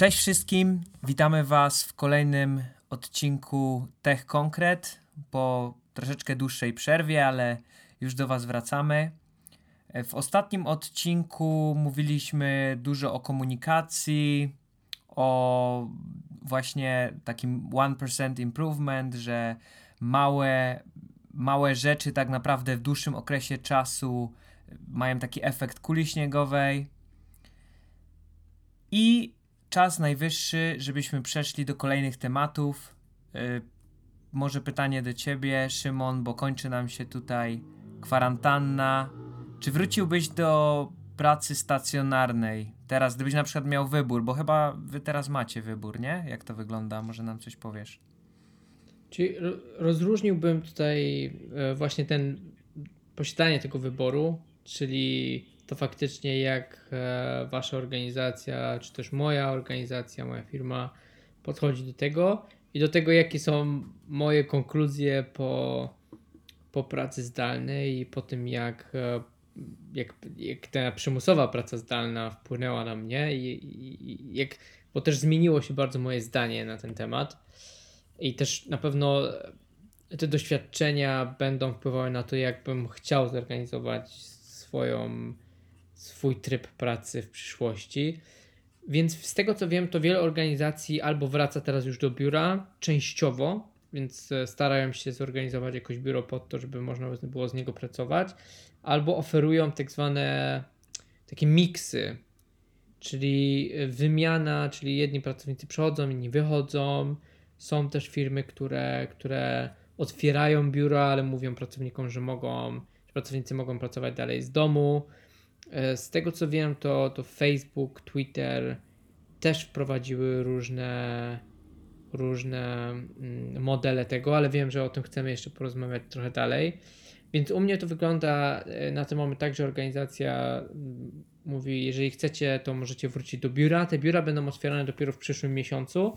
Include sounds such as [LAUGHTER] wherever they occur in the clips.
Cześć wszystkim, witamy Was w kolejnym odcinku Tech Konkret po troszeczkę dłuższej przerwie, ale już do Was wracamy. W ostatnim odcinku mówiliśmy dużo o komunikacji, o właśnie takim 1% improvement, że małe, małe rzeczy tak naprawdę w dłuższym okresie czasu mają taki efekt kuli śniegowej. I czas najwyższy, żebyśmy przeszli do kolejnych tematów. Yy, może pytanie do ciebie, Szymon, bo kończy nam się tutaj kwarantanna. Czy wróciłbyś do pracy stacjonarnej teraz, gdybyś na przykład miał wybór, bo chyba wy teraz macie wybór, nie? Jak to wygląda? Może nam coś powiesz? Czyli rozróżniłbym tutaj e, właśnie ten posiadanie tego wyboru, czyli to faktycznie jak e, wasza organizacja, czy też moja organizacja, moja firma podchodzi do tego i do tego, jakie są moje konkluzje po, po pracy zdalnej i po tym, jak, e, jak, jak ta przymusowa praca zdalna wpłynęła na mnie i, i, jak, bo też zmieniło się bardzo moje zdanie na ten temat i też na pewno te doświadczenia będą wpływały na to, jakbym chciał zorganizować swoją swój tryb pracy w przyszłości. Więc z tego co wiem, to wiele organizacji albo wraca teraz już do biura częściowo, więc e, starają się zorganizować jakoś biuro pod to, żeby można było z niego pracować, albo oferują tak zwane takie miksy, czyli wymiana, czyli jedni pracownicy przychodzą, inni wychodzą. Są też firmy, które, które otwierają biura, ale mówią pracownikom, że mogą, że pracownicy mogą pracować dalej z domu. E, z tego co wiem, to, to Facebook, Twitter też wprowadziły różne, różne mm, modele tego, ale wiem, że o tym chcemy jeszcze porozmawiać trochę dalej. Więc u mnie to wygląda e, na ten moment tak, że organizacja mm, mówi, jeżeli chcecie, to możecie wrócić do biura. Te biura będą otwierane dopiero w przyszłym miesiącu.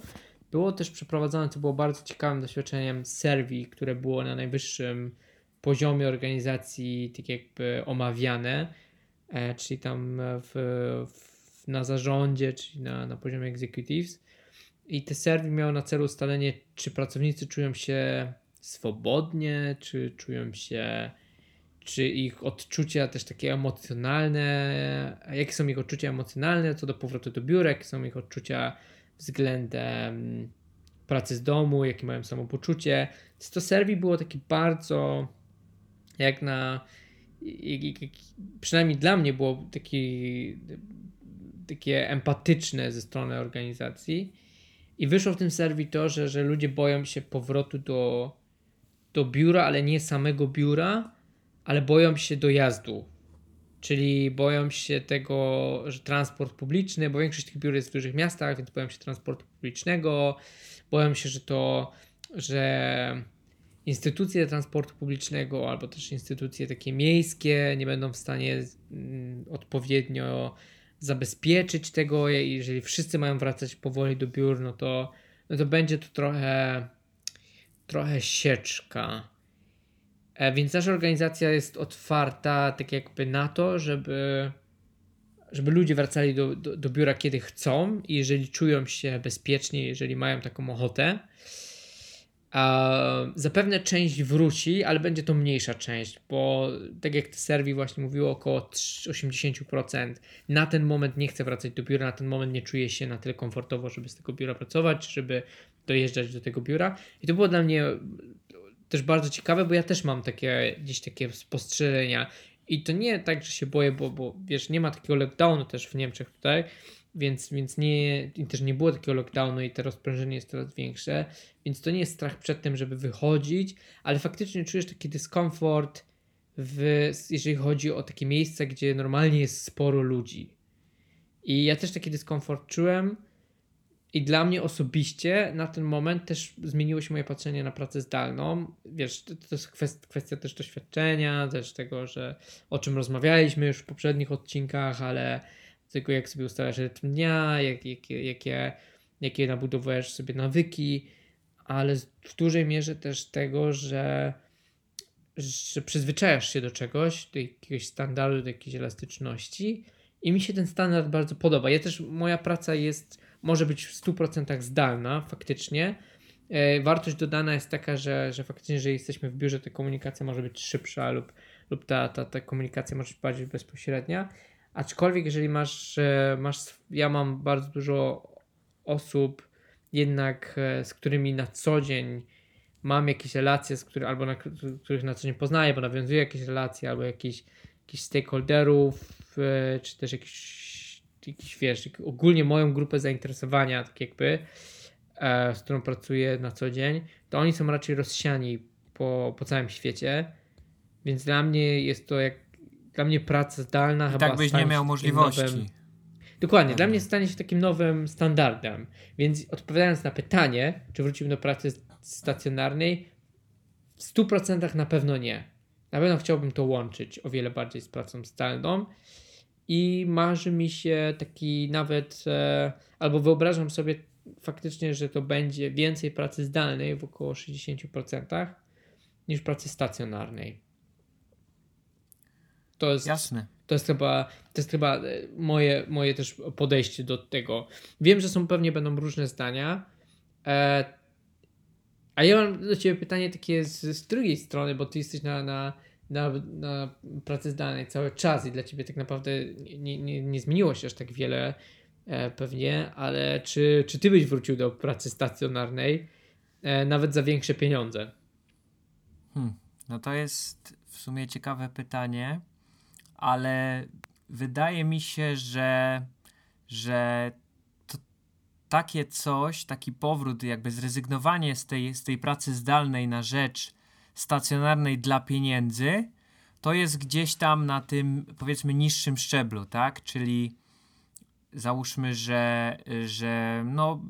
Było też przeprowadzone, co było bardzo ciekawym doświadczeniem, serwii, które było na najwyższym poziomie organizacji, tak jakby omawiane E, czyli tam w, w, na zarządzie, czyli na, na poziomie executives. I te serwy miały na celu ustalenie, czy pracownicy czują się swobodnie, czy czują się, czy ich odczucia też takie emocjonalne, jakie są ich odczucia emocjonalne co do powrotu do biura, jakie są ich odczucia względem pracy z domu, jakie mają samopoczucie. To serwi było takie bardzo jak na przynajmniej dla mnie było taki, takie empatyczne ze strony organizacji. I wyszło w tym serwis to, że, że ludzie boją się powrotu do, do biura, ale nie samego biura, ale boją się dojazdu. Czyli boją się tego, że transport publiczny, bo większość tych biur jest w dużych miastach, więc boją się transportu publicznego, boją się, że to, że instytucje transportu publicznego albo też instytucje takie miejskie nie będą w stanie mm, odpowiednio zabezpieczyć tego. Jeżeli wszyscy mają wracać powoli do biur, no to, no to będzie to trochę, trochę sieczka. E, więc nasza organizacja jest otwarta tak jakby na to, żeby, żeby ludzie wracali do, do, do biura kiedy chcą i jeżeli czują się bezpiecznie, jeżeli mają taką ochotę. Zapewne część wróci, ale będzie to mniejsza część, bo tak jak serwi właśnie mówiło, około 80% na ten moment nie chce wracać do biura, na ten moment nie czuje się na tyle komfortowo, żeby z tego biura pracować, żeby dojeżdżać do tego biura. I to było dla mnie też bardzo ciekawe, bo ja też mam takie gdzieś takie spostrzeżenia. I to nie tak, że się boję, bo, bo wiesz, nie ma takiego lockdownu też w Niemczech tutaj, więc, więc nie, też nie było takiego lockdownu i to rozprężenie jest coraz większe, więc to nie jest strach przed tym, żeby wychodzić, ale faktycznie czujesz taki dyskomfort, w, jeżeli chodzi o takie miejsca, gdzie normalnie jest sporo ludzi. I ja też taki dyskomfort czułem. I dla mnie osobiście na ten moment też zmieniło się moje patrzenie na pracę zdalną. Wiesz, to, to jest kwestia, też doświadczenia, też tego, że o czym rozmawialiśmy już w poprzednich odcinkach, ale tego, jak sobie ustalasz rytm dnia, jak, jak, jakie, jakie nabudowujesz sobie nawyki, ale w dużej mierze też tego, że, że przyzwyczajasz się do czegoś, do jakiegoś standardu, do jakiejś elastyczności i mi się ten standard bardzo podoba. Ja też, moja praca jest, może być w 100% zdalna faktycznie, E, wartość dodana jest taka, że, że faktycznie, że jesteśmy w biurze, ta komunikacja może być szybsza lub, lub ta, ta, ta komunikacja może być bardziej bezpośrednia. Aczkolwiek, jeżeli masz, masz, ja mam bardzo dużo osób jednak, e, z którymi na co dzień mam jakieś relacje, z których, albo na których na co dzień poznaję, bo nawiązuję jakieś relacje, albo jakichś, jakichś stakeholderów, e, czy też jakiś, jakiś wiesz, ogólnie moją grupę zainteresowania, tak jakby, e, z którą pracuję na co dzień, to oni są raczej rozsiani po, po całym świecie, więc dla mnie jest to jak dla mnie praca zdalna I chyba tak byś nie miał możliwości. Nowym, dokładnie, dla mnie stanie się takim nowym standardem. Więc odpowiadając na pytanie, czy wróciłbym do pracy stacjonarnej, w 100% na pewno nie. Na pewno chciałbym to łączyć o wiele bardziej z pracą zdalną i marzy mi się taki nawet, e, albo wyobrażam sobie faktycznie, że to będzie więcej pracy zdalnej w około 60% niż pracy stacjonarnej. To jest, Jasne. To jest chyba, to jest chyba e, moje, moje też podejście do tego. Wiem, że są pewnie będą różne zdania. E, a ja mam do Ciebie pytanie takie z, z drugiej strony, bo Ty jesteś na, na, na, na pracy zdalnej cały czas i dla Ciebie tak naprawdę nie, nie, nie zmieniło się aż tak wiele E, pewnie, ale czy, czy ty byś wrócił do pracy stacjonarnej e, nawet za większe pieniądze? Hmm, no to jest w sumie ciekawe pytanie, ale wydaje mi się, że, że takie coś, taki powrót, jakby zrezygnowanie z tej, z tej pracy zdalnej na rzecz stacjonarnej dla pieniędzy, to jest gdzieś tam na tym powiedzmy niższym szczeblu, tak? Czyli załóżmy, że, że no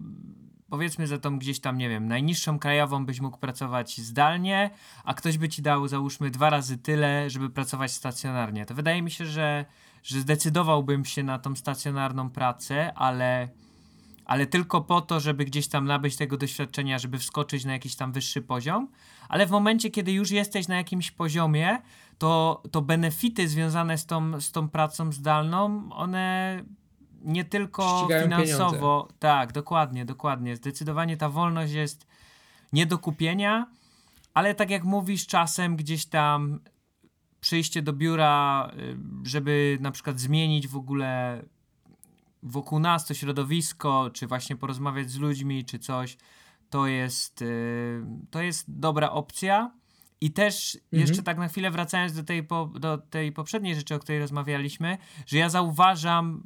powiedzmy za tą gdzieś tam, nie wiem, najniższą krajową byś mógł pracować zdalnie, a ktoś by ci dał, załóżmy, dwa razy tyle, żeby pracować stacjonarnie. To wydaje mi się, że, że zdecydowałbym się na tą stacjonarną pracę, ale, ale tylko po to, żeby gdzieś tam nabyć tego doświadczenia, żeby wskoczyć na jakiś tam wyższy poziom. Ale w momencie, kiedy już jesteś na jakimś poziomie, to, to benefity związane z tą, z tą pracą zdalną, one nie tylko Ścigają finansowo. Pieniądze. Tak, dokładnie, dokładnie. Zdecydowanie ta wolność jest nie do kupienia, ale tak jak mówisz, czasem gdzieś tam przyjście do biura, y, żeby na przykład zmienić w ogóle wokół nas to środowisko, czy właśnie porozmawiać z ludźmi, czy coś, to jest, y, to jest dobra opcja. I też mhm. jeszcze tak na chwilę wracając do tej, po, do tej poprzedniej rzeczy, o której rozmawialiśmy, że ja zauważam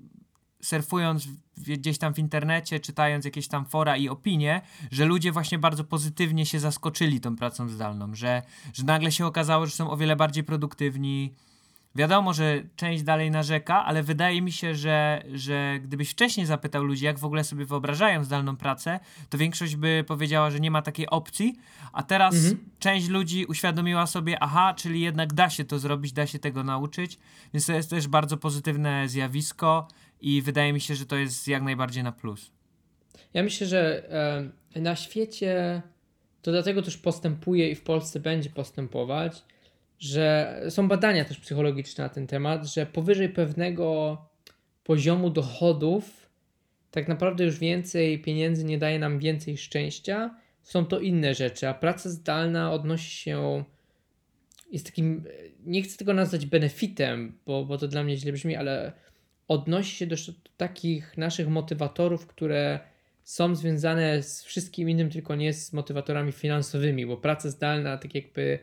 surfując gdzieś tam w internecie, czytając jakieś tam fora i opinie, że ludzie właśnie bardzo pozytywnie się zaskoczyli tą pracą zdalną, że, że nagle się okazało, że są o wiele bardziej produktywni. Wiadomo, że część dalej narzeka, ale wydaje mi się, że, że gdybyś wcześniej zapytał ludzi, jak w ogóle sobie wyobrażają zdalną pracę, to większość by powiedziała, że nie ma takiej opcji, a teraz mhm. część ludzi uświadomiła sobie, aha, czyli jednak da się to zrobić, da się tego nauczyć, więc to jest też bardzo pozytywne zjawisko i wydaje mi się, że to jest jak najbardziej na plus. Ja myślę, że e, na świecie to dlatego też postępuje i w Polsce będzie postępować, że są badania też psychologiczne na ten temat, że powyżej pewnego poziomu dochodów tak naprawdę już więcej pieniędzy nie daje nam więcej szczęścia. Są to inne rzeczy, a praca zdalna odnosi się jest takim, nie chcę tego nazwać benefitem, bo, bo to dla mnie źle brzmi, ale odnosi się do takich naszych motywatorów, które są związane z wszystkim innym, tylko nie z motywatorami finansowymi, bo praca zdalna tak jakby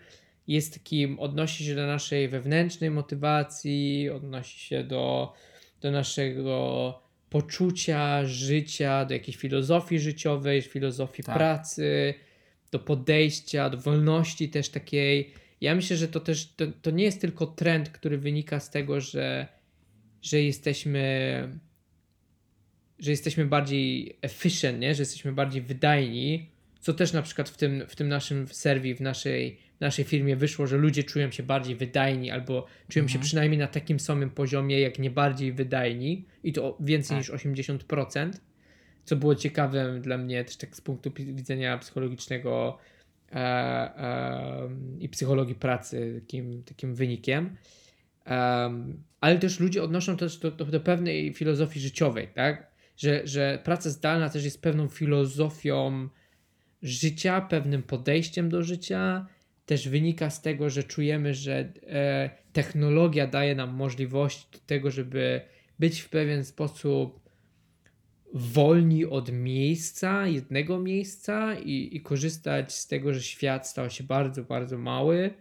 jest takim, odnosi się do naszej wewnętrznej motywacji, odnosi się do, do naszego poczucia życia, do jakiejś filozofii życiowej, filozofii tak. pracy, do podejścia, do wolności też takiej. Ja myślę, że to też to, to nie jest tylko trend, który wynika z tego, że że jesteśmy że jesteśmy bardziej efficient, nie? że jesteśmy bardziej wydajni, co też na przykład w tym, w tym naszym serwis, w naszej w naszej firmie wyszło, że ludzie czują się bardziej wydajni albo czują się Mhm. przynajmniej na takim samym poziomie, jak nie bardziej wydajni i to więcej Tak. niż 80%, co było ciekawe dla mnie też tak z punktu widzenia psychologicznego e, e, i psychologii pracy takim, takim wynikiem. Em, ale też ludzie odnoszą też do, do, do pewnej filozofii życiowej, tak? Że, że praca zdalna też jest pewną filozofią życia, pewnym podejściem do życia. Też wynika z tego, że czujemy, że e, technologia daje nam możliwość do tego, żeby być w pewien sposób wolni od miejsca, jednego miejsca i, i korzystać z tego, że świat stał się bardzo, bardzo mały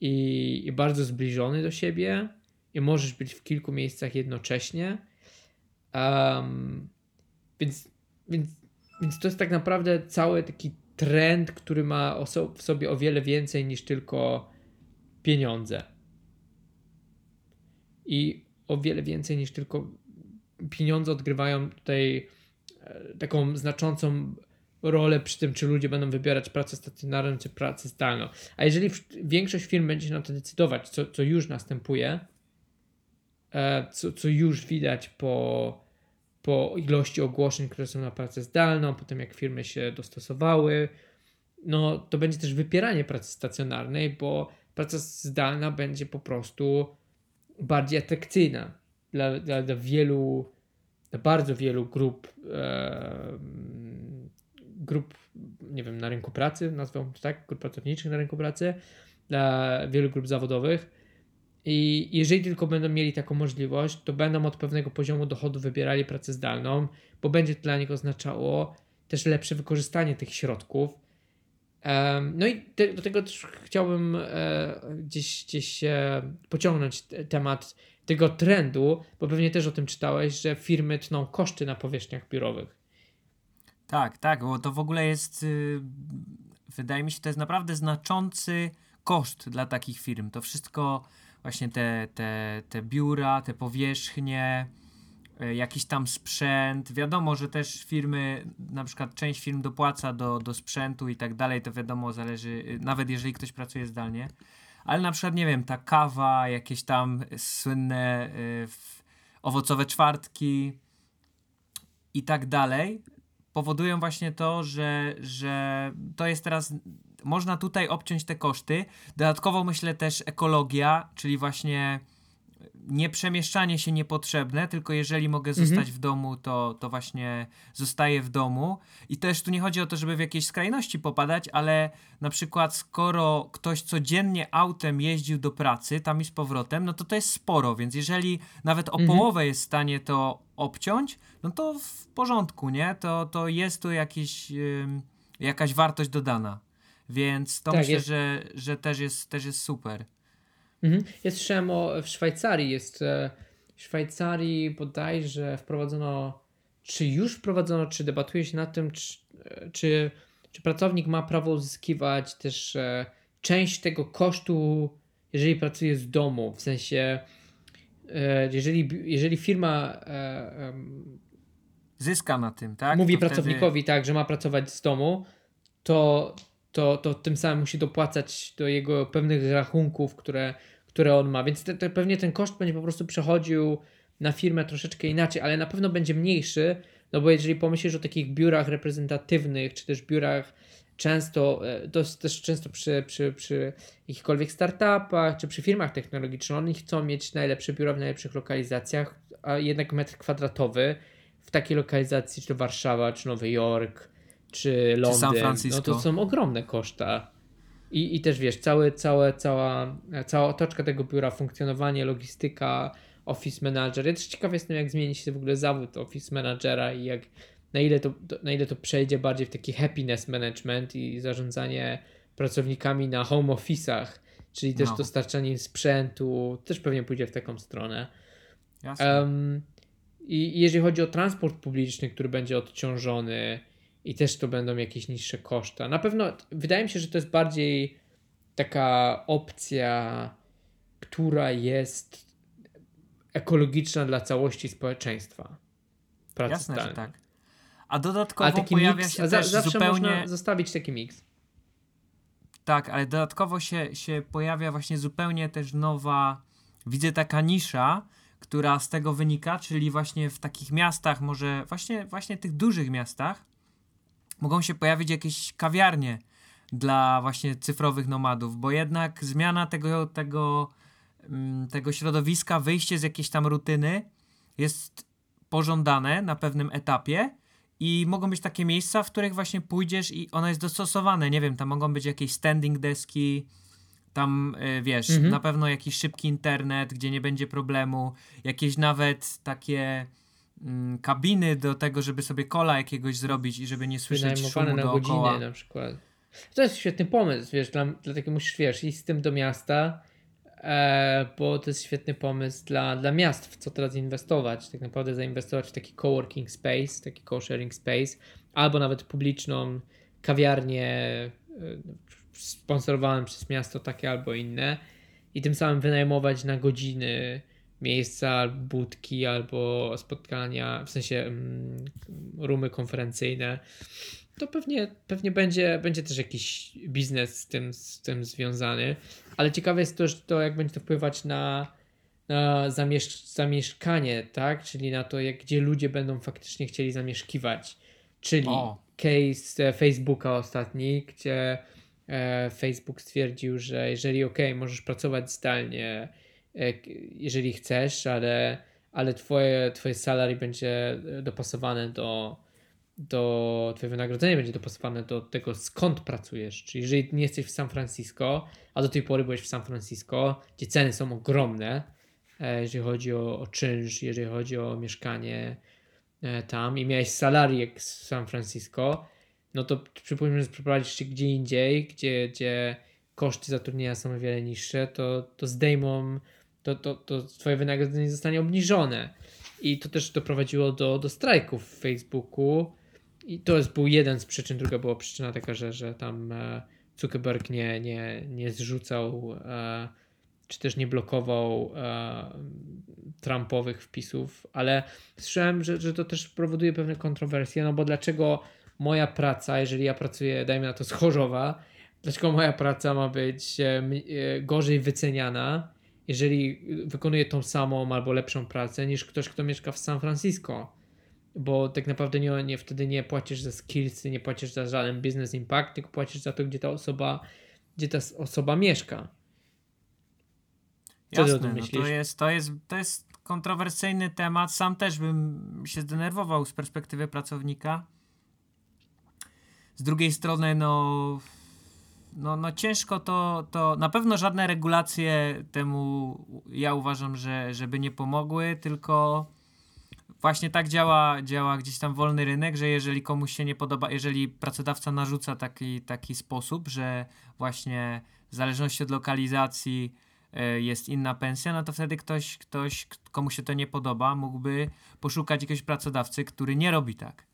i, i bardzo zbliżony do siebie i możesz być w kilku miejscach jednocześnie. Um, więc, więc, więc to jest tak naprawdę cały taki trend, który ma w sobie o wiele więcej niż tylko pieniądze. I o wiele więcej niż tylko pieniądze odgrywają tutaj e, taką znaczącą rolę przy tym, czy ludzie będą wybierać pracę stacjonarną, czy pracę zdalną. A jeżeli większość firm będzie się na to decydować, co, co już następuje, e, co, co już widać po, po ilości ogłoszeń, które są na pracę zdalną, po tym jak firmy się dostosowały, no to będzie też wypieranie pracy stacjonarnej, bo praca zdalna będzie po prostu bardziej atrakcyjna dla, dla, dla wielu, dla bardzo wielu grup, e, grup, nie wiem, na rynku pracy, nazwę to tak, grup pracowniczych na rynku pracy, dla wielu grup zawodowych. I jeżeli tylko będą mieli taką możliwość, to będą od pewnego poziomu dochodu wybierali pracę zdalną, bo będzie to dla nich oznaczało też lepsze wykorzystanie tych środków. No i te, do tego też chciałbym e, gdzieś, gdzieś pociągnąć te, temat tego trendu, bo pewnie też o tym czytałeś, że firmy tną koszty na powierzchniach biurowych. Tak, tak, bo to w ogóle jest, y, wydaje mi się, to jest naprawdę znaczący koszt dla takich firm. To wszystko, właśnie te, te, te biura, te powierzchnie, y, jakiś tam sprzęt. Wiadomo, że też firmy, na przykład część firm dopłaca do, do sprzętu i tak dalej, to wiadomo, zależy, y, nawet jeżeli ktoś pracuje zdalnie. Ale na przykład, nie wiem, ta kawa, jakieś tam słynne y, owocowe czwartki i tak dalej, powodują właśnie to, że, że to jest teraz. Można tutaj obciąć te koszty. Dodatkowo myślę też ekologia, czyli właśnie nie przemieszczanie się niepotrzebne, tylko jeżeli mogę zostać w domu, to, to właśnie zostaję w domu. I też tu nie chodzi o to, żeby w jakieś skrajności popadać, ale na przykład skoro ktoś codziennie autem jeździł do pracy, tam i z powrotem, no to to jest sporo, więc jeżeli nawet o Mhm. połowę jest w stanie to obciąć, no to w porządku, nie? To, to jest tu jakiś, ym, jakaś wartość dodana. Więc to Tak, myślę, jest. że, że też, jest, też jest super. Mhm. Ja słyszałem w Szwajcarii jest, e, w Szwajcarii bodajże wprowadzono, czy już wprowadzono, czy debatuje się nad tym, czy, e, czy, czy pracownik ma prawo uzyskiwać też e, część tego kosztu, jeżeli pracuje z domu, w sensie jeżeli, jeżeli firma Zyska na tym, tak? mówi To wtedy- pracownikowi tak, że ma pracować z domu, to, to, to tym samym musi dopłacać do jego pewnych rachunków, które, które on ma. Więc te, te, pewnie ten koszt będzie po prostu przechodził na firmę troszeczkę inaczej, ale na pewno będzie mniejszy, no bo jeżeli pomyślisz o takich biurach reprezentatywnych, czy też biurach często, e, to też często przy, przy, przy jakichkolwiek startupach, czy przy firmach technologicznych, oni chcą mieć najlepsze biura w najlepszych lokalizacjach, a jednak metr kwadratowy w takiej lokalizacji, czy to Warszawa, czy Nowy Jork, czy Londyn, San no Francisco. to są ogromne koszta. I, I też wiesz, całe, całe, cała, cała otoczka tego biura, funkcjonowanie, logistyka, office manager. Ja też ciekaw jestem, jak zmieni się w ogóle zawód office managera i jak, na, ile to, to, na ile to przejdzie bardziej w taki happiness management i zarządzanie pracownikami na home office'ach, czyli też No. dostarczanie im sprzętu, też pewnie pójdzie w taką stronę. Jasne. I i jeżeli chodzi o transport publiczny, który będzie odciążony, i też to będą jakieś niższe koszta. Na pewno wydaje mi się, że to jest bardziej taka opcja, która jest ekologiczna dla całości społeczeństwa. Pracy Jasne, że zdalnej. tak. A dodatkowo Ale taki pojawia miks, się za, też zawsze zupełnie... można zostawić taki miks. tak, ale dodatkowo się, się pojawia właśnie zupełnie też nowa, widzę taka nisza, która z tego wynika, czyli właśnie w takich miastach, może właśnie, właśnie tych dużych miastach, mogą się pojawić jakieś kawiarnie dla właśnie cyfrowych nomadów, bo jednak zmiana tego, tego, mm, tego środowiska, wyjście z jakiejś tam rutyny jest pożądane na pewnym etapie i mogą być takie miejsca, w których właśnie pójdziesz i ona jest dostosowane, nie wiem, tam mogą być jakieś standing deski, tam y, wiesz, mhm. na pewno jakiś szybki internet, gdzie nie będzie problemu, jakieś nawet takie mm, kabiny do tego, żeby sobie kola jakiegoś zrobić i żeby nie słyszeć szumu na dookoła. godzinę na przykład. To jest świetny pomysł, wiesz, dla, dlatego musisz, wiesz, iść z tym do miasta, e, bo to jest świetny pomysł dla, dla miast, w co teraz inwestować. Tak naprawdę zainwestować w taki coworking space, taki co-sharing space, albo nawet publiczną kawiarnię e, sponsorowanym przez miasto takie albo inne i tym samym wynajmować na godziny miejsca, budki albo spotkania, w sensie mm, rumy konferencyjne, to pewnie, pewnie będzie, będzie też jakiś biznes z tym, z tym związany. Ale ciekawe jest też to, jak będzie to wpływać na, na zamiesz zamieszkanie, tak? Czyli na to, jak, gdzie ludzie będą faktycznie chcieli zamieszkiwać. Czyli o. case e, Facebooka ostatni, gdzie E, Facebook stwierdził, że jeżeli ok, możesz pracować zdalnie, jeżeli chcesz, ale, ale twoje, twoje salary będzie dopasowane do, do twoje wynagrodzenie będzie dopasowane do tego, skąd pracujesz. Czyli jeżeli nie jesteś w San Francisco, a do tej pory byłeś w San Francisco, gdzie ceny są ogromne, e, jeżeli chodzi o, o czynsz, jeżeli chodzi o mieszkanie tam i miałeś salary jak w San Francisco, no to przypuśćmy, że przeprowadzisz się gdzie indziej, gdzie, gdzie koszty zatrudnienia są o wiele niższe, to, to zdejmą, to, to, to twoje wynagrodzenie zostanie obniżone. I to też doprowadziło do, do strajków w Facebooku. I to jest, był jeden z przyczyn, druga była przyczyna taka, że, że tam e, Zuckerberg nie, nie, nie zrzucał e, czy też nie blokował e, Trumpowych wpisów, ale słyszałem, że, że to też powoduje pewne kontrowersje, no bo dlaczego moja praca, jeżeli ja pracuję, dajmy na to z Chorzowa, dlaczego moja praca ma być gorzej wyceniana, jeżeli wykonuję tą samą albo lepszą pracę niż ktoś, kto mieszka w San Francisco? Bo tak naprawdę nie, nie, wtedy nie płacisz za skillsy, nie płacisz za żaden business impact, tylko płacisz za to, gdzie ta osoba, gdzie ta osoba mieszka. Co Jasne, no to, jest, to, jest, to jest kontrowersyjny temat. Sam też bym się zdenerwował z perspektywy pracownika z drugiej strony, no, no, no ciężko to, to, na pewno żadne regulacje temu ja uważam, że żeby nie pomogły, tylko właśnie tak działa, działa gdzieś tam wolny rynek, że jeżeli komuś się nie podoba, jeżeli pracodawca narzuca taki, taki sposób, że właśnie w zależności od lokalizacji e, jest inna pensja, no to wtedy ktoś, ktoś, komu się to nie podoba, mógłby poszukać jakiegoś pracodawcy, który nie robi tak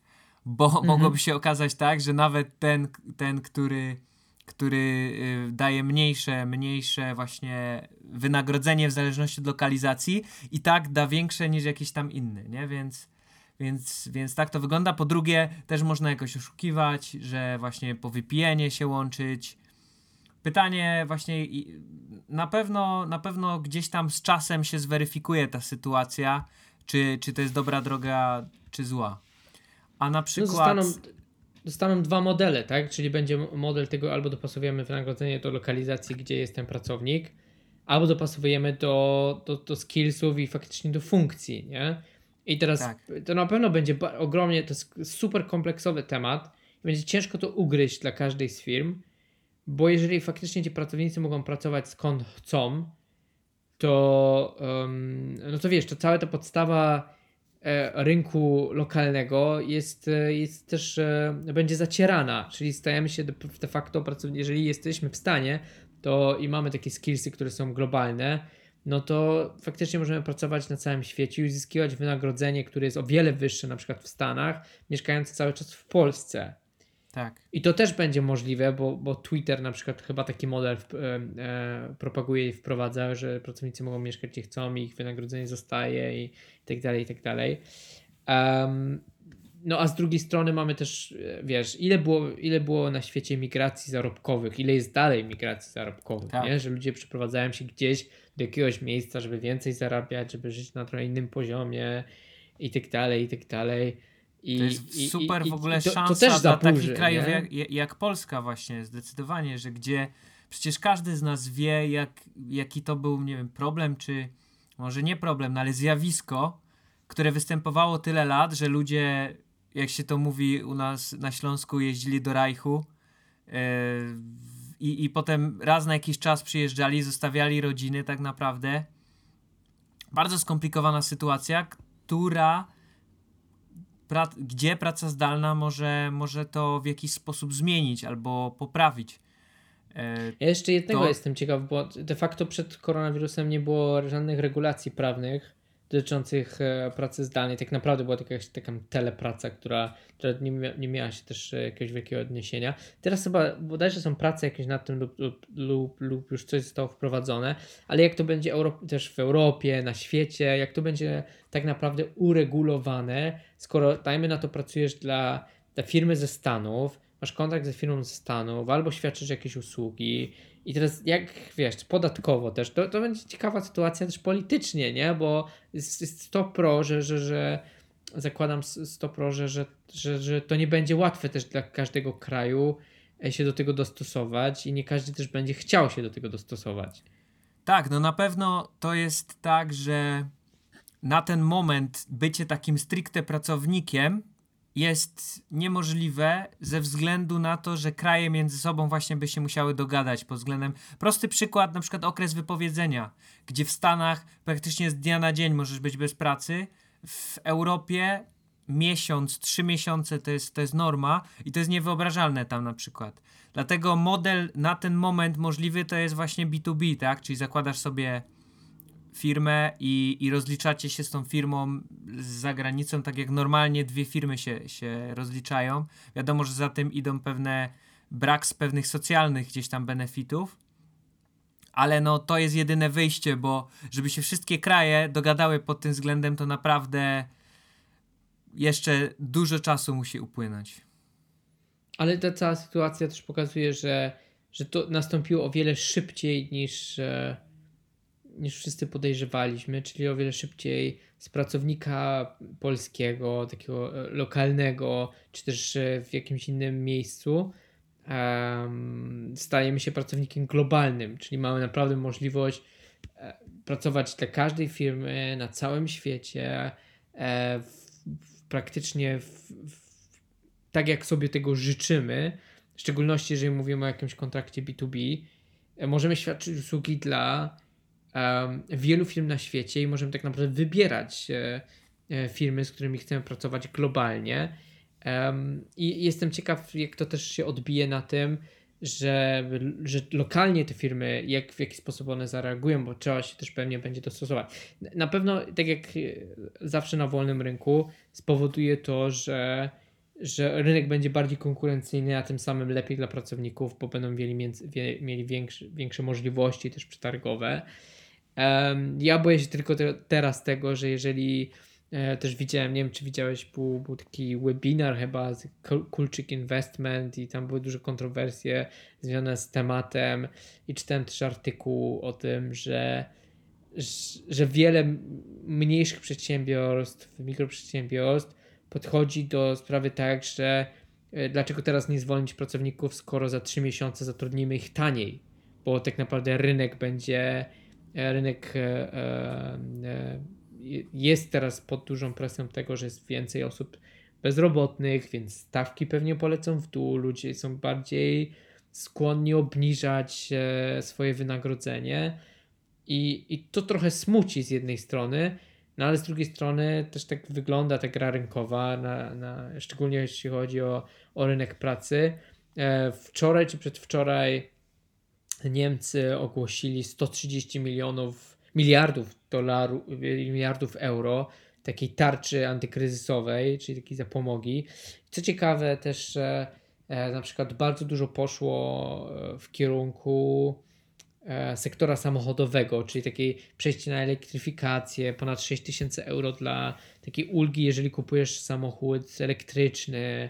bo mhm. mogłoby się okazać tak, że nawet ten, ten który, który y, daje mniejsze, mniejsze właśnie wynagrodzenie w zależności od lokalizacji i tak da większe niż jakiś tam inny, nie? Więc, więc, więc tak to wygląda. Po drugie, też można jakoś oszukiwać, że właśnie po VPN-ie się łączyć. Pytanie właśnie na pewno, na pewno gdzieś tam z czasem się zweryfikuje ta sytuacja, czy, czy to jest dobra droga, czy zła. A na no, przykład. No zostaną, zostaną dwa modele, tak? Czyli będzie model tego, albo dopasowujemy wynagrodzenie do lokalizacji, gdzie jest ten pracownik, albo dopasowujemy do, do, do skillsów i faktycznie do funkcji, nie? I teraz tak. to na pewno będzie ogromnie, to jest super kompleksowy temat. Będzie ciężko to ugryźć dla każdej z firm, bo jeżeli faktycznie ci pracownicy mogą pracować skąd chcą, to um, no to wiesz, to cała ta podstawa rynku lokalnego jest, e, jest też, e, będzie zacierana, czyli stajemy się de facto pracownikami, jeżeli jesteśmy w stanie to i mamy takie skillsy, które są globalne, no to faktycznie możemy pracować na całym świecie i uzyskiwać wynagrodzenie, które jest o wiele wyższe na przykład w Stanach, mieszkając cały czas w Polsce. Tak. I to też będzie możliwe, bo, bo Twitter na przykład chyba taki model w, e, e, propaguje i wprowadza, że pracownicy mogą mieszkać gdzie chcą i ich wynagrodzenie zostaje i, i tak dalej, i tak dalej. Um, no a z drugiej strony mamy też, e, wiesz, ile było, ile było na świecie migracji zarobkowych, ile jest dalej migracji zarobkowych, tak. nie? że ludzie przeprowadzają się gdzieś do jakiegoś miejsca, żeby więcej zarabiać, żeby żyć na trochę innym poziomie i tak dalej, i tak dalej. I, to jest super i, w ogóle to, szansa to też dla takich krajów jak, jak Polska właśnie, zdecydowanie, że gdzie przecież każdy z nas wie, jak, jaki to był, nie wiem, problem, czy może nie problem, no ale zjawisko, które występowało tyle lat, że ludzie, jak się to mówi u nas na Śląsku, jeździli do Rajchu yy, i, i potem raz na jakiś czas przyjeżdżali, zostawiali rodziny tak naprawdę. Bardzo skomplikowana sytuacja, która pra, gdzie praca zdalna może, może to w jakiś sposób zmienić albo poprawić. E, ja jeszcze jednego to... jestem ciekaw, bo de facto przed koronawirusem nie było żadnych regulacji prawnych dotyczących e, pracy zdalnej. Tak naprawdę była taka, taka telepraca, która, która nie, mia, nie miała się też e, jakiegoś wielkiego odniesienia. Teraz chyba bodajże są prace jakieś nad tym lub, lub, lub, lub już coś zostało wprowadzone, ale jak to będzie Euro też w Europie, na świecie, jak to będzie tak naprawdę uregulowane, skoro dajmy na to pracujesz dla, dla firmy ze Stanów, masz kontakt ze firmą ze Stanów, albo świadczysz jakieś usługi. I teraz, jak wiesz, podatkowo też, to, to będzie ciekawa sytuacja też politycznie, nie? Bo jest, jest 100 pro, że, że, że zakładam 100 pro, że, że, że, że to nie będzie łatwe też dla każdego kraju e, się do tego dostosować i nie każdy też będzie chciał się do tego dostosować. Tak, no na pewno to jest tak, że na ten moment bycie takim stricte pracownikiem jest niemożliwe ze względu na to, że kraje między sobą właśnie by się musiały dogadać pod względem. Prosty przykład, na przykład okres wypowiedzenia, gdzie w Stanach praktycznie z dnia na dzień możesz być bez pracy. W Europie miesiąc, trzy miesiące to jest, to jest norma i to jest niewyobrażalne tam na przykład. Dlatego model na ten moment możliwy to jest właśnie B2B, tak? Czyli zakładasz sobie firmę i, i rozliczacie się z tą firmą z zagranicą, tak jak normalnie dwie firmy się, się rozliczają. Wiadomo, że za tym idą pewne brak z pewnych socjalnych gdzieś tam benefitów, ale no to jest jedyne wyjście, bo żeby się wszystkie kraje dogadały pod tym względem, to naprawdę jeszcze dużo czasu musi upłynąć. Ale ta cała sytuacja też pokazuje, że, że to nastąpiło o wiele szybciej niż. E niż wszyscy podejrzewaliśmy, czyli o wiele szybciej z pracownika polskiego, takiego e, lokalnego, czy też e, w jakimś innym miejscu, stajemy się pracownikiem globalnym, czyli mamy naprawdę możliwość e, pracować dla każdej firmy na całym świecie, w, w, praktycznie w, tak jak sobie tego życzymy, w szczególności jeżeli mówimy o jakimś kontrakcie B2B, e, możemy świadczyć usługi dla um, wielu firm na świecie i możemy tak naprawdę wybierać e, e, firmy, z którymi chcemy pracować globalnie. Um, I jestem ciekaw, jak to też się odbije na tym, że, że lokalnie te firmy, jak w jaki sposób one zareagują, bo trzeba się też pewnie będzie dostosować. Na pewno, tak jak e, zawsze na wolnym rynku, spowoduje to, że, że rynek będzie bardziej konkurencyjny, a tym samym lepiej dla pracowników, bo będą mieli, między, mieli większe, większe możliwości też przetargowe. Ja boję się tylko te, teraz tego, że jeżeli e, też widziałem, nie wiem czy widziałeś, był, był taki webinar chyba z Kulczyk Investment i tam były duże kontrowersje związane z tematem i czytałem też artykuł o tym, że, że wiele mniejszych przedsiębiorstw, mikroprzedsiębiorstw podchodzi do sprawy tak, że e, dlaczego teraz nie zwolnić pracowników, skoro za 3 miesiące zatrudnimy ich taniej, bo tak naprawdę rynek będzie rynek e, e, jest teraz pod dużą presją tego, że jest więcej osób bezrobotnych, więc stawki pewnie polecą w dół, ludzie są bardziej skłonni obniżać swoje wynagrodzenie i, i to trochę smuci z jednej strony, no ale z drugiej strony też tak wygląda ta gra rynkowa, na, na, szczególnie jeśli chodzi o, o rynek pracy. Wczoraj czy przedwczoraj Niemcy ogłosili 130 milionów, miliardów dolarów, miliardów euro takiej tarczy antykryzysowej, czyli takiej zapomogi. Co ciekawe też, e, na przykład bardzo dużo poszło e, w kierunku e, sektora samochodowego, czyli takiej przejście na elektryfikację, ponad 6 tysięcy euro dla takiej ulgi, jeżeli kupujesz samochód elektryczny.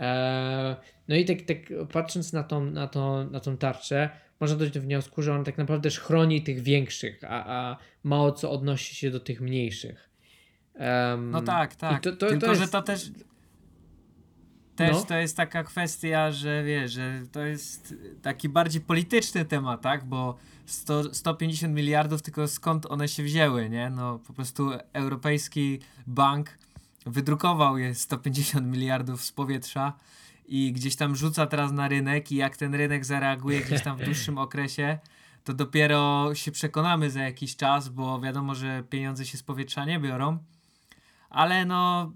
E, no i tak, tak patrząc na tą, na, tą, na tą tarczę, można dojść do wniosku, że on tak naprawdę chroni tych większych, a, a mało co odnosi się do tych mniejszych. Um, no tak, tak. To, to, Tylko, to jest... że to też też no. to jest taka kwestia, że wiesz, że to jest taki bardziej polityczny temat, tak? Bo 100, 150 miliardów, tylko skąd one się wzięły, nie? No po prostu Europejski Bank wydrukował je 150 miliardów z powietrza i gdzieś tam rzuca teraz na rynek i jak ten rynek zareaguje gdzieś tam w dłuższym [LAUGHS] okresie, to dopiero się przekonamy za jakiś czas, bo wiadomo, że pieniądze się z powietrza nie biorą. Ale no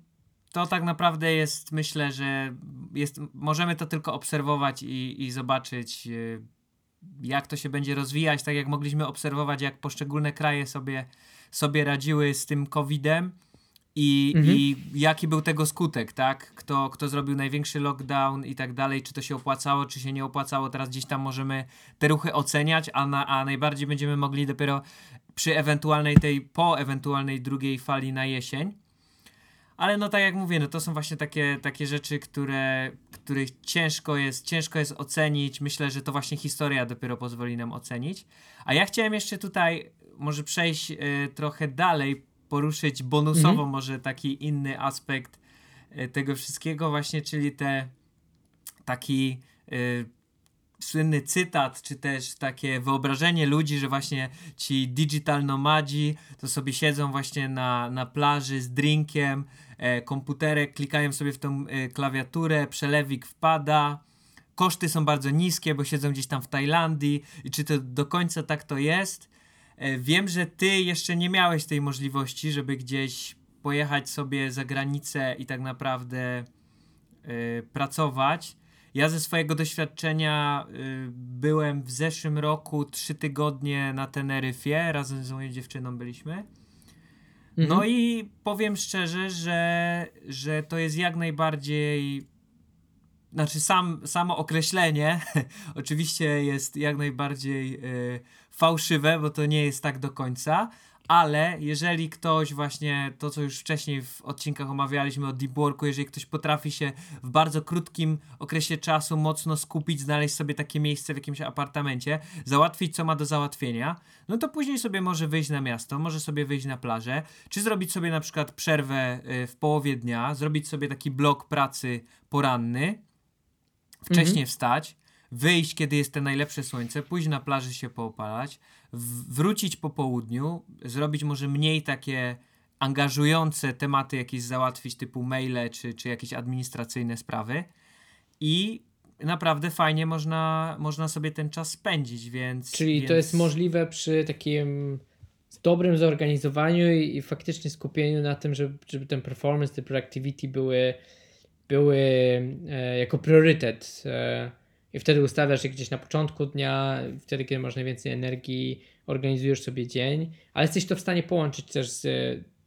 to tak naprawdę jest, myślę, że jest, możemy to tylko obserwować i, i zobaczyć, y, jak to się będzie rozwijać, tak jak mogliśmy obserwować, jak poszczególne kraje sobie, sobie radziły z tym COVID-em i, mhm. i jaki był tego skutek, tak? Kto, kto zrobił największy lockdown i tak dalej, czy to się opłacało, czy się nie opłacało. Teraz gdzieś tam możemy te ruchy oceniać, a, na, a najbardziej będziemy mogli dopiero przy ewentualnej tej, po ewentualnej drugiej fali na jesień ale no tak jak mówię, no to są właśnie takie, takie rzeczy, które, których ciężko jest, ciężko jest ocenić. Myślę, że to właśnie historia dopiero pozwoli nam ocenić. A ja chciałem jeszcze tutaj może przejść y, trochę dalej, poruszyć bonusowo mhm. może taki inny aspekt y, tego wszystkiego właśnie, czyli te taki y, słynny cytat, czy też takie wyobrażenie ludzi, że właśnie ci digital nomadzi to sobie siedzą właśnie na, na plaży z drinkiem, e, komputerek, klikają sobie w tą e, klawiaturę, przelewik wpada, koszty są bardzo niskie, bo siedzą gdzieś tam w Tajlandii i czy to do końca tak to jest? E, wiem, że ty jeszcze nie miałeś tej możliwości, żeby gdzieś pojechać sobie za granicę i tak naprawdę e, pracować. Ja ze swojego doświadczenia y, byłem w zeszłym roku trzy tygodnie na Teneryfie, razem z moją dziewczyną byliśmy. No mhm. i powiem szczerze, że, że to jest jak najbardziej. Znaczy, sam, samo określenie [LAUGHS] oczywiście jest jak najbardziej y, fałszywe, bo to nie jest tak do końca, ale jeżeli ktoś właśnie, to co już wcześniej w odcinkach omawialiśmy o deep worku, jeżeli ktoś potrafi się w bardzo krótkim okresie czasu mocno skupić, znaleźć sobie takie miejsce w jakimś apartamencie, załatwić co ma do załatwienia, no to później sobie może wyjść na miasto, może sobie wyjść na plażę, czy zrobić sobie na przykład przerwę y, w połowie dnia, zrobić sobie taki blok pracy poranny, wcześniej mhm. wstać, wyjść, kiedy jest te najlepsze słońce, pójść na plaży się poopalać, wrócić po południu, zrobić może mniej takie angażujące tematy jakieś załatwić, typu maile czy, czy jakieś administracyjne sprawy i naprawdę fajnie można, można sobie ten czas spędzić, więc... Czyli więc... to jest możliwe przy takim dobrym zorganizowaniu i, i faktycznie skupieniu na tym, żeby, żeby ten performance, te productivity były, były e, jako priorytet. E, i wtedy ustawiasz je gdzieś na początku dnia, wtedy, kiedy masz najwięcej energii, organizujesz sobie dzień, ale jesteś to w stanie połączyć też z,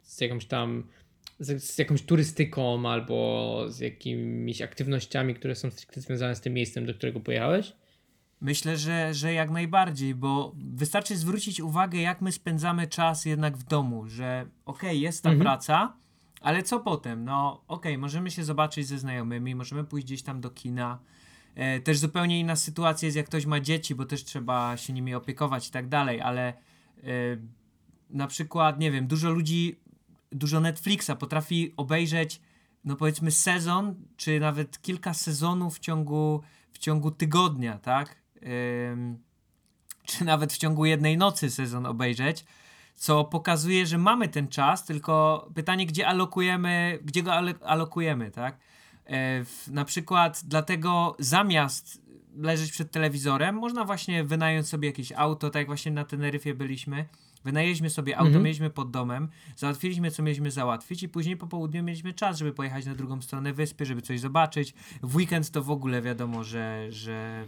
z jakąś tam z, z, jakąś turystyką albo z jakimiś aktywnościami, które są stricte związane z tym miejscem, do którego pojechałeś? Myślę, że, że jak najbardziej, bo wystarczy zwrócić uwagę, jak my spędzamy czas jednak w domu, że okej, okay, jest ta mhm. praca, ale co potem? No okej, okay, możemy się zobaczyć ze znajomymi, możemy pójść gdzieś tam do kina, E, też zupełnie inna sytuacja jest, jak ktoś ma dzieci, bo też trzeba się nimi opiekować i tak dalej, ale e, na przykład, nie wiem, dużo ludzi, dużo Netflixa potrafi obejrzeć, no powiedzmy, sezon, czy nawet kilka sezonów w ciągu, w ciągu tygodnia, tak? czy nawet w ciągu jednej nocy sezon obejrzeć, co pokazuje, że mamy ten czas, tylko pytanie, gdzie alokujemy, gdzie go alokujemy, tak? E, na przykład dlatego zamiast leżeć przed telewizorem, można właśnie wynająć sobie jakieś auto, tak jak właśnie na Teneryfie byliśmy. Wynajęliśmy sobie auto, mhm. mieliśmy pod domem, załatwiliśmy co mieliśmy załatwić i później po południu mieliśmy czas, żeby pojechać na drugą stronę wyspy, żeby coś zobaczyć. W weekend to w ogóle wiadomo, że, że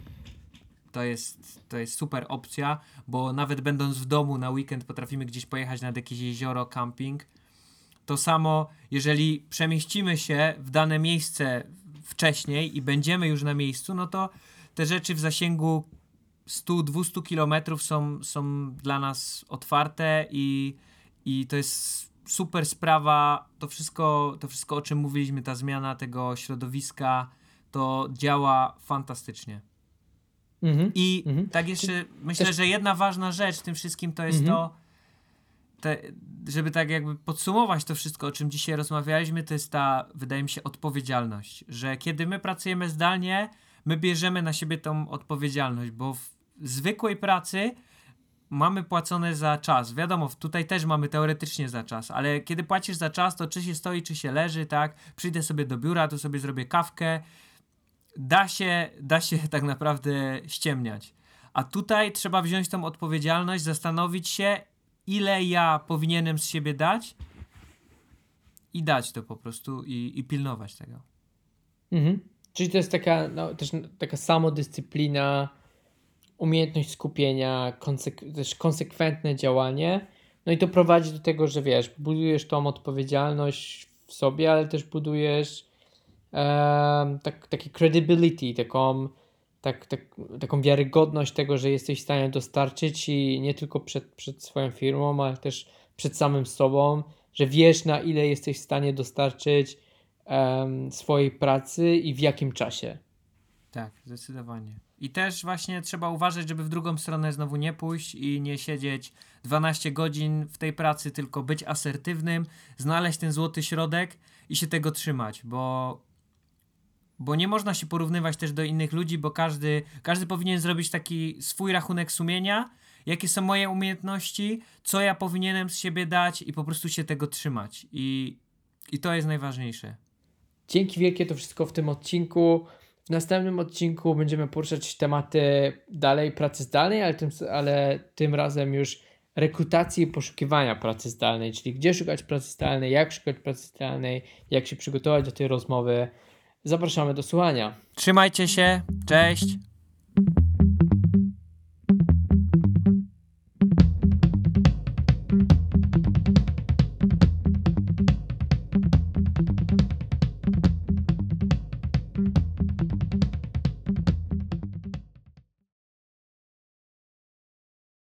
to jest, to jest super opcja, bo nawet będąc w domu na weekend potrafimy gdzieś pojechać nad jakieś jezioro, camping to samo, jeżeli przemieścimy się w dane miejsce wcześniej i będziemy już na miejscu, no to te rzeczy w zasięgu 100-200 kilometrów są, są dla nas otwarte i, i to jest super sprawa. To wszystko, to wszystko, o czym mówiliśmy, ta zmiana tego środowiska, to działa fantastycznie. Mhm. I mhm. tak jeszcze myślę, Też... że jedna ważna rzecz w tym wszystkim to jest mhm. to, te, żeby tak jakby podsumować to wszystko, o czym dzisiaj rozmawialiśmy, to jest ta, wydaje mi się, odpowiedzialność. Że kiedy my pracujemy zdalnie, my bierzemy na siebie tą odpowiedzialność, bo w zwykłej pracy mamy płacone za czas. Wiadomo, tutaj też mamy teoretycznie za czas, ale kiedy płacisz za czas, to czy się stoi, czy się leży, tak? Przyjdę sobie do biura, to sobie zrobię kawkę. Da się, da się [LAUGHS] tak naprawdę ściemniać. A tutaj trzeba wziąć tą odpowiedzialność, zastanowić się, ile ja powinienem z siebie dać i dać to po prostu i, i pilnować tego. Mhm. Czyli to jest taka, no, też taka samodyscyplina, umiejętność skupienia, konsek też konsekwentne działanie. No i to prowadzi do tego, że wiesz, budujesz tą odpowiedzialność w sobie, ale też budujesz tak, taki credibility, taką, tak, tak, taką wiarygodność tego, że jesteś w stanie dostarczyć i nie tylko przed, przed swoją firmą, ale też przed samym sobą, że wiesz na ile jesteś w stanie dostarczyć swojej pracy i w jakim czasie. Tak, zdecydowanie. I też właśnie trzeba uważać, żeby w drugą stronę znowu nie pójść i nie siedzieć 12 godzin w tej pracy, tylko być asertywnym, znaleźć ten złoty środek i się tego trzymać, bo, bo nie można się porównywać też do innych ludzi, bo każdy, każdy powinien zrobić taki swój rachunek sumienia, jakie są moje umiejętności, co ja powinienem z siebie dać i po prostu się tego trzymać. I, i to jest najważniejsze. Dzięki wielkie to wszystko w tym odcinku. W następnym odcinku będziemy poruszać tematy dalej pracy zdalnej, ale tym, ale tym razem już rekrutacji i poszukiwania pracy zdalnej, czyli gdzie szukać pracy zdalnej, jak szukać pracy zdalnej, jak się przygotować do tej rozmowy. Zapraszamy do słuchania. Trzymajcie się, cześć.